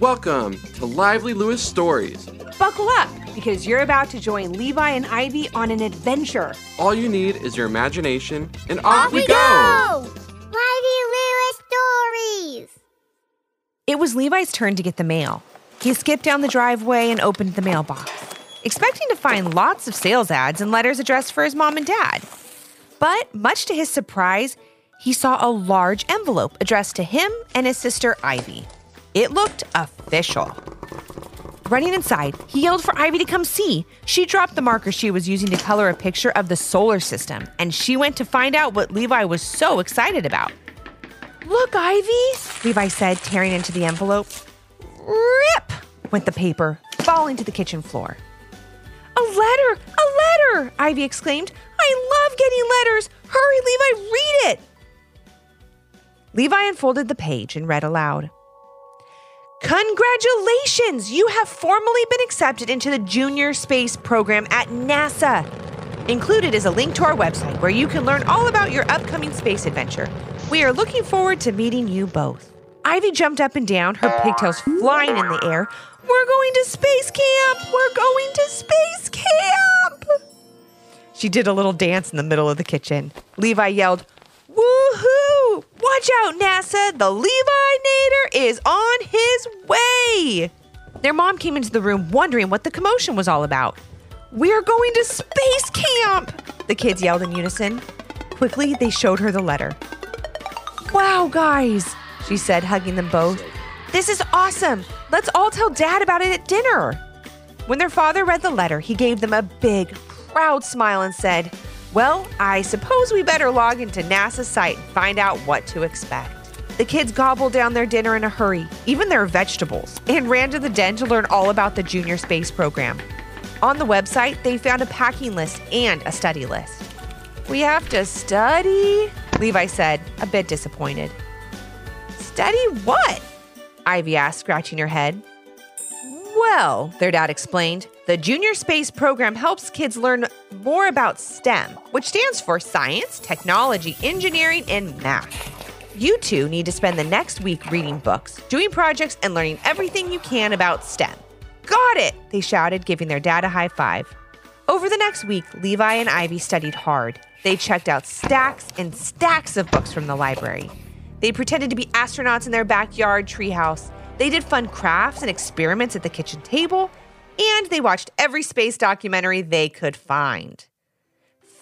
Welcome to Lively Lewis Stories. Buckle up because you're about to join Levi and Ivy on an adventure. All you need is your imagination, and off, Off we go! Lively Lewis Stories! It was Levi's turn to get the mail. He skipped down the driveway and opened the mailbox, expecting to find lots of sales ads and letters addressed for his mom and dad. But much to his surprise, he saw a large envelope addressed to him and his sister Ivy. It looked official. Running inside, he yelled for Ivy to come see. She dropped the marker she was using to color a picture of the solar system, and she went to find out what Levi was so excited about. Look, Ivy, Levi said, tearing into the envelope. Rip! went the paper, falling to the kitchen floor. A letter! A letter! Ivy exclaimed. I love getting letters! Hurry, Levi, read it! Levi unfolded the page and read aloud. Congratulations! You have formally been accepted into the Junior Space Program at NASA. Included is a link to our website where you can learn all about your upcoming space adventure. We are looking forward to meeting you both. Ivy jumped up and down, her pigtails flying in the air. We're going to space camp! We're going to space camp! She did a little dance in the middle of the kitchen. Levi yelled! Watch out, NASA! The Levi Nader is on his way! Their mom came into the room wondering what the commotion was all about. We're going to space camp! The kids yelled in unison. Quickly, they showed her the letter. Wow, guys, she said, hugging them both. This is awesome. Let's all tell Dad about it at dinner. When their father read the letter, he gave them a big, proud smile and said, Well, I suppose we better log into NASA's site and find out what to expect. The kids gobbled down their dinner in a hurry, even their vegetables, and ran to the den to learn all about the Junior Space Program. On the website, they found a packing list and a study list. We have to study, Levi said, a bit disappointed. Study what? Ivy asked, scratching her head. Well, their dad explained, the Junior Space Program helps kids learn more about STEM, which stands for science, technology, engineering, and math. You two need to spend the next week reading books, doing projects, and learning everything you can about STEM. Got it! They shouted, giving their dad a high five. Over the next week, Levi and Ivy studied hard. They checked out stacks and stacks of books from the library. They pretended to be astronauts in their backyard treehouse. They did fun crafts and experiments at the kitchen table, and they watched every space documentary they could find.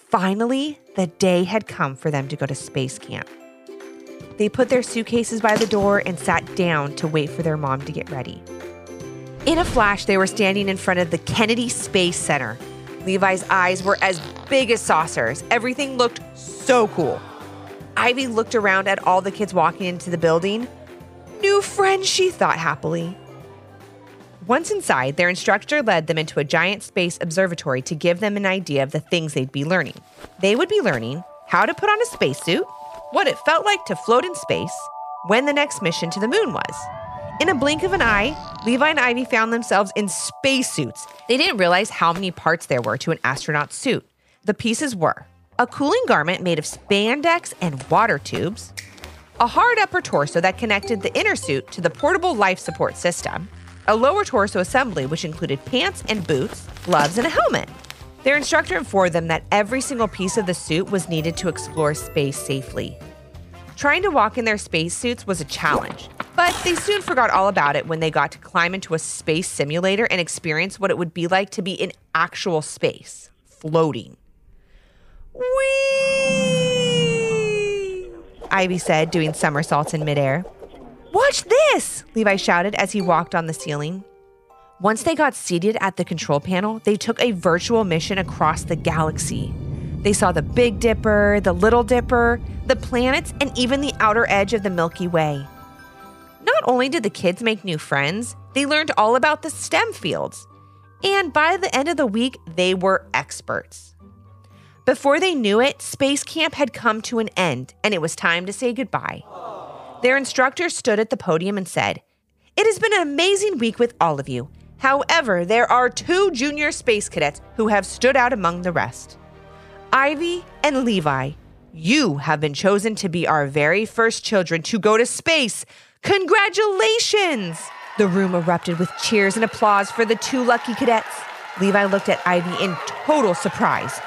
Finally, the day had come for them to go to space camp. They put their suitcases by the door and sat down to wait for their mom to get ready. In a flash, they were standing in front of the Kennedy Space Center. Levi's eyes were as big as saucers. Everything looked so cool. Ivy looked around at all the kids walking into the building. New friends, she thought happily. Once inside, their instructor led them into a giant space observatory to give them an idea of the things they'd be learning. They would be learning how to put on a spacesuit, what it felt like to float in space, when the next mission to the moon was. In a blink of an eye, Levi and Ivy found themselves in spacesuits. They didn't realize how many parts there were to an astronaut's suit. The pieces were a cooling garment made of spandex and water tubes, a hard upper torso that connected the inner suit to the portable life support system, a lower torso assembly which included pants and boots, gloves, and a helmet. Their instructor informed them that every single piece of the suit was needed to explore space safely. Trying to walk in their spacesuits was a challenge, but they soon forgot all about it when they got to climb into a space simulator and experience what it would be like to be in actual space, floating. Whee! Ivy said, doing somersaults in midair. Watch this! Levi shouted as he walked on the ceiling. Once they got seated at the control panel, they took a virtual mission across the galaxy. They saw the Big Dipper, the Little Dipper, the planets, and even the outer edge of the Milky Way. Not only did the kids make new friends, they learned all about the STEM fields. And by the end of the week, they were experts. Before they knew it, space camp had come to an end and it was time to say goodbye. Their instructor stood at the podium and said, It has been an amazing week with all of you. However, there are two junior space cadets who have stood out among the rest. Ivy and Levi, you have been chosen to be our very first children to go to space. Congratulations! The room erupted with cheers and applause for the two lucky cadets. Levi looked at Ivy in total surprise.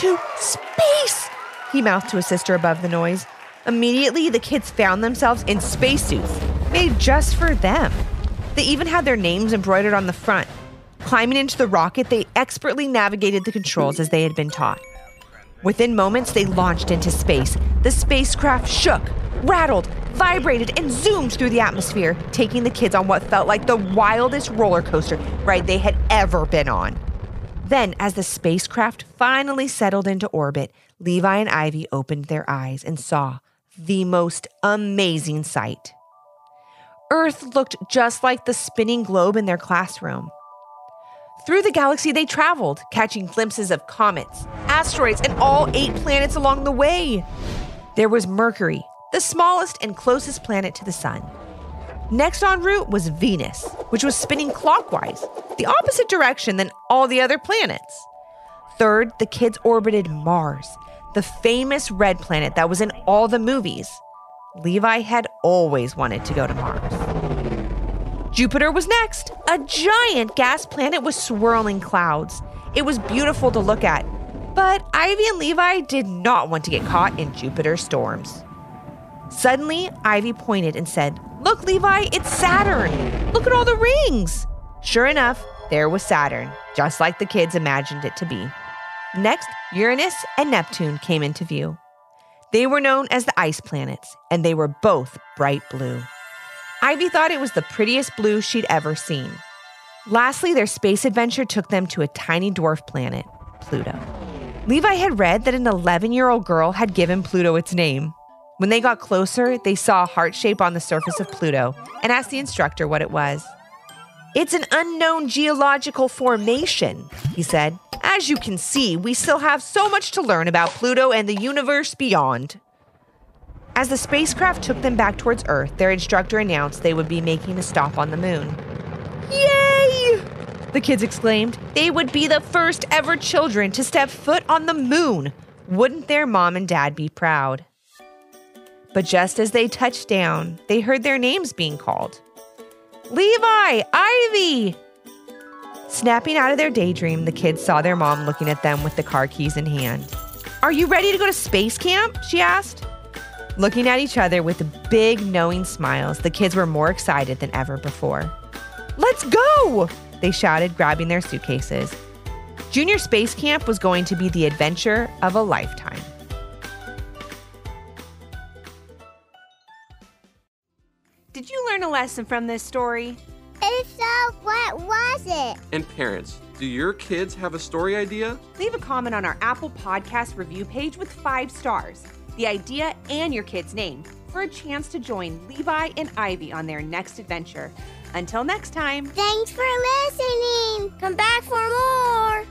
To space, he mouthed to his sister above the noise. Immediately, the kids found themselves in spacesuits made just for them. They even had their names embroidered on the front. Climbing into the rocket, they expertly navigated the controls as they had been taught. Within moments, they launched into space. The spacecraft shook, rattled, vibrated, and zoomed through the atmosphere, taking the kids on what felt like the wildest roller coaster ride they had ever been on. Then, as the spacecraft finally settled into orbit, Levi and Ivy opened their eyes and saw the most amazing sight. Earth looked just like the spinning globe in their classroom. Through the galaxy, they traveled, catching glimpses of comets, asteroids, and all eight planets along the way. There was Mercury, the smallest and closest planet to the Sun. Next en route was Venus, which was spinning clockwise, the opposite direction than all the other planets. Third, the kids orbited Mars, the famous red planet that was in all the movies. Levi had always wanted to go to Mars. Jupiter was next, a giant gas planet with swirling clouds. It was beautiful to look at, but Ivy and Levi did not want to get caught in Jupiter's storms. Suddenly, Ivy pointed and said, Look, Levi, it's Saturn. Look at all the rings. Sure enough, there was Saturn, just like the kids imagined it to be. Next, Uranus and Neptune came into view. They were known as the ice planets, and they were both bright blue. Ivy thought it was the prettiest blue she'd ever seen. Lastly, their space adventure took them to a tiny dwarf planet, Pluto. Levi had read that an 11 year old girl had given Pluto its name. When they got closer, they saw a heart shape on the surface of Pluto and asked the instructor what it was. It's an unknown geological formation, he said. As you can see, we still have so much to learn about Pluto and the universe beyond. As the spacecraft took them back towards Earth, their instructor announced they would be making a stop on the moon. Yay! The kids exclaimed. They would be the first ever children to step foot on the moon. Wouldn't their mom and dad be proud? But just as they touched down, they heard their names being called Levi! Ivy! Snapping out of their daydream, the kids saw their mom looking at them with the car keys in hand. Are you ready to go to space camp? She asked. Looking at each other with big, knowing smiles, the kids were more excited than ever before. Let's go! They shouted, grabbing their suitcases. Junior Space Camp was going to be the adventure of a lifetime. Did you learn a lesson from this story? If so, what was it? And parents, do your kids have a story idea? Leave a comment on our Apple Podcast review page with five stars, the idea, and your kid's name for a chance to join Levi and Ivy on their next adventure. Until next time. Thanks for listening. Come back for more.